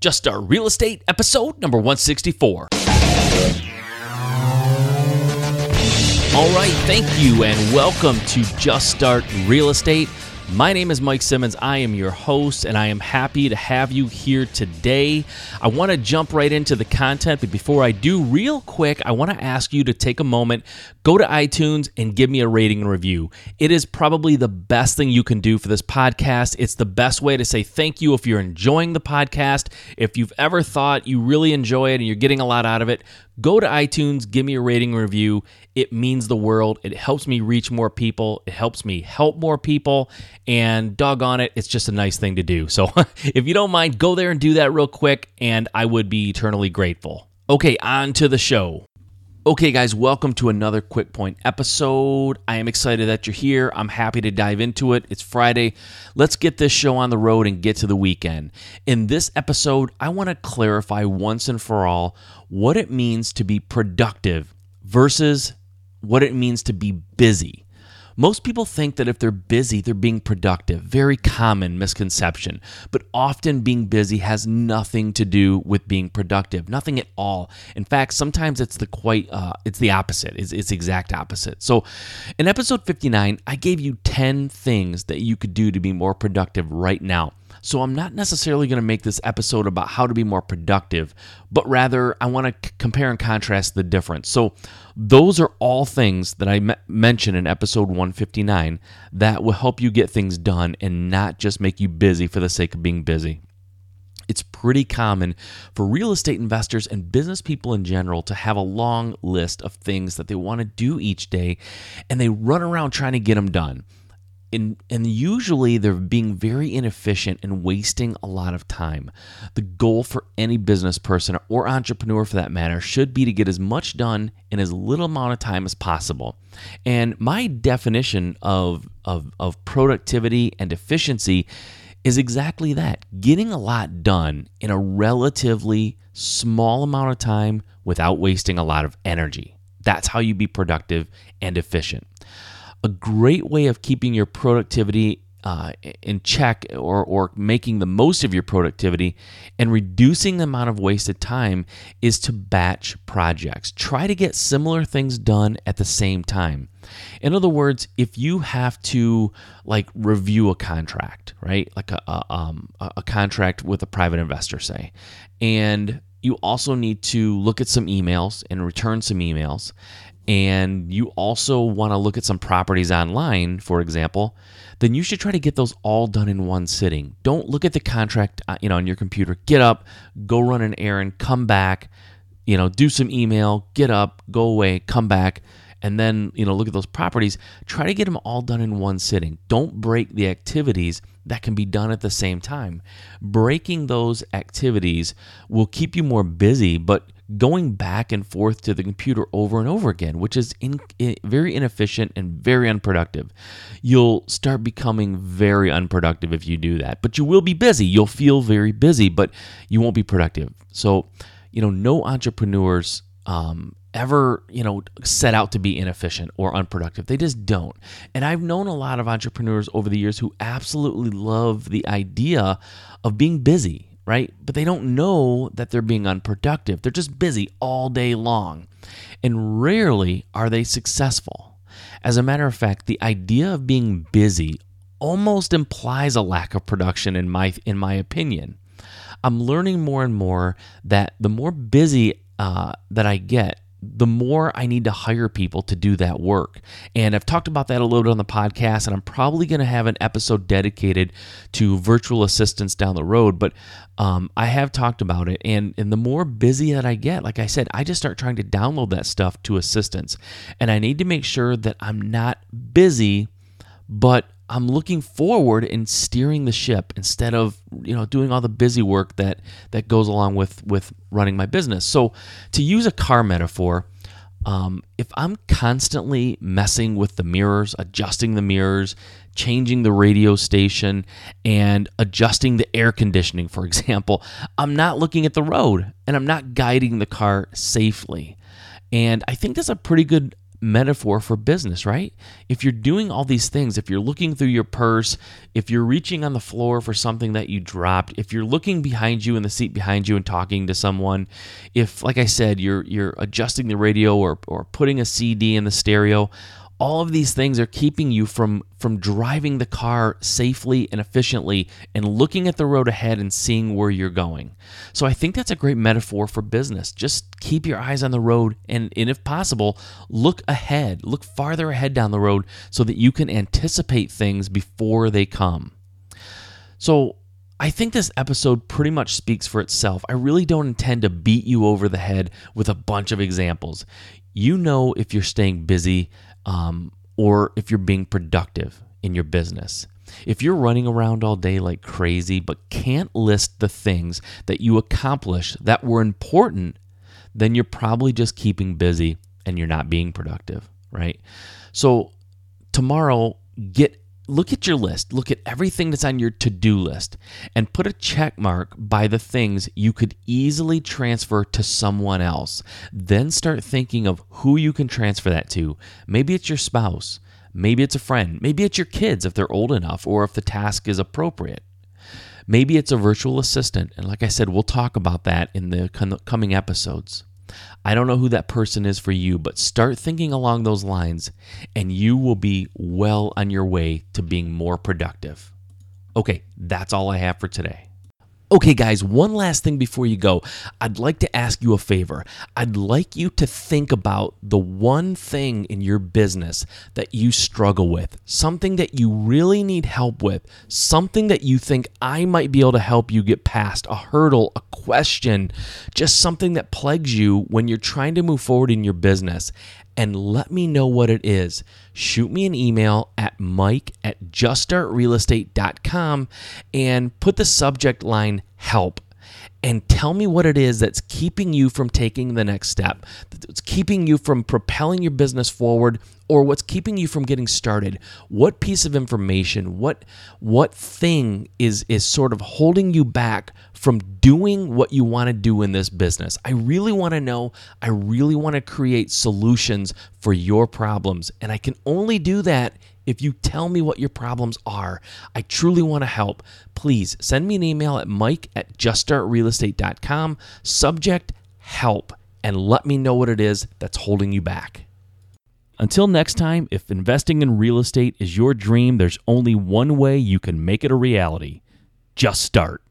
Just Start Real Estate, episode number 164. All right, thank you, and welcome to Just Start Real Estate. My name is Mike Simmons. I am your host, and I am happy to have you here today. I want to jump right into the content, but before I do, real quick, I want to ask you to take a moment, go to iTunes, and give me a rating and review. It is probably the best thing you can do for this podcast. It's the best way to say thank you if you're enjoying the podcast. If you've ever thought you really enjoy it and you're getting a lot out of it, go to iTunes, give me a rating review. It means the world. It helps me reach more people. It helps me help more people. And doggone it, it's just a nice thing to do. So if you don't mind, go there and do that real quick, and I would be eternally grateful. Okay, on to the show. Okay, guys, welcome to another Quick Point episode. I am excited that you're here. I'm happy to dive into it. It's Friday. Let's get this show on the road and get to the weekend. In this episode, I want to clarify once and for all what it means to be productive versus what it means to be busy. Most people think that if they're busy, they're being productive. Very common misconception. But often being busy has nothing to do with being productive. Nothing at all. In fact, sometimes it's the quite uh, it's the opposite. It's, it's exact opposite. So, in episode 59, I gave you 10 things that you could do to be more productive right now. So I'm not necessarily going to make this episode about how to be more productive, but rather I want to c- compare and contrast the difference. So those are all things that I mentioned in episode 159 that will help you get things done and not just make you busy for the sake of being busy. It's pretty common for real estate investors and business people in general to have a long list of things that they want to do each day and they run around trying to get them done and, and usually they're being very inefficient and wasting a lot of time. The goal for any business person or entrepreneur for that matter should be to get as much done in as little amount of time as possible. And my definition of, of, of productivity and efficiency is exactly that getting a lot done in a relatively small amount of time without wasting a lot of energy. That's how you be productive and efficient a great way of keeping your productivity uh, in check or, or making the most of your productivity and reducing the amount of wasted time is to batch projects. Try to get similar things done at the same time. In other words, if you have to like review a contract, right? Like a, a, um, a contract with a private investor, say, and you also need to look at some emails and return some emails and you also want to look at some properties online, for example, then you should try to get those all done in one sitting. Don't look at the contract, uh, you know, on your computer. Get up, go run an errand, come back, you know, do some email, get up, go away, come back, and then, you know, look at those properties. Try to get them all done in one sitting. Don't break the activities that can be done at the same time. Breaking those activities will keep you more busy, but going back and forth to the computer over and over again, which is in, in, very inefficient and very unproductive. You'll start becoming very unproductive if you do that, but you will be busy. You'll feel very busy, but you won't be productive. So, you know, no entrepreneurs um, ever, you know, set out to be inefficient or unproductive. They just don't. And I've known a lot of entrepreneurs over the years who absolutely love the idea of being busy right? But they don't know that they're being unproductive. They're just busy all day long. And rarely are they successful. As a matter of fact, the idea of being busy almost implies a lack of production in my in my opinion. I'm learning more and more that the more busy uh, that I get, the more I need to hire people to do that work. And I've talked about that a little bit on the podcast, and I'm probably going to have an episode dedicated to virtual assistants down the road. But um, I have talked about it, and, and the more busy that I get, like I said, I just start trying to download that stuff to assistants. And I need to make sure that I'm not busy, but I'm looking forward in steering the ship instead of you know doing all the busy work that that goes along with with running my business. So to use a car metaphor, um, if I'm constantly messing with the mirrors, adjusting the mirrors, changing the radio station, and adjusting the air conditioning, for example, I'm not looking at the road and I'm not guiding the car safely. And I think that's a pretty good metaphor for business, right? If you're doing all these things, if you're looking through your purse, if you're reaching on the floor for something that you dropped, if you're looking behind you in the seat behind you and talking to someone, if like I said, you're you're adjusting the radio or or putting a CD in the stereo, all of these things are keeping you from from driving the car safely and efficiently and looking at the road ahead and seeing where you're going. So I think that's a great metaphor for business. Just keep your eyes on the road and, and if possible, look ahead, look farther ahead down the road so that you can anticipate things before they come. So I think this episode pretty much speaks for itself. I really don't intend to beat you over the head with a bunch of examples. You know if you're staying busy um, or if you're being productive in your business. If you're running around all day like crazy but can't list the things that you accomplished that were important, then you're probably just keeping busy and you're not being productive, right? So tomorrow, get look at your list, look at everything that's on your to-do list and put a check mark by the things you could easily transfer to someone else. Then start thinking of who you can transfer that to. Maybe it's your spouse, maybe it's a friend, maybe it's your kids if they're old enough or if the task is appropriate. Maybe it's a virtual assistant, and like I said, we'll talk about that in the coming episodes. I don't know who that person is for you, but start thinking along those lines and you will be well on your way to being more productive. Okay, that's all I have for today. Okay, guys, one last thing before you go. I'd like to ask you a favor. I'd like you to think about the one thing in your business that you struggle with, something that you really need help with, something that you think I might be able to help you get past, a hurdle, a question, just something that plagues you when you're trying to move forward in your business and let me know what it is. Shoot me an email at mike at juststartrealestate.com and put the subject line help and tell me what it is that's keeping you from taking the next step. That's keeping you from propelling your business forward or what's keeping you from getting started. What piece of information, what what thing is is sort of holding you back from doing what you want to do in this business? I really want to know. I really want to create solutions for your problems, and I can only do that if you tell me what your problems are. I truly want to help. Please send me an email at mike at juststartrealestate.com, subject help, and let me know what it is that's holding you back. Until next time, if investing in real estate is your dream, there's only one way you can make it a reality. Just start.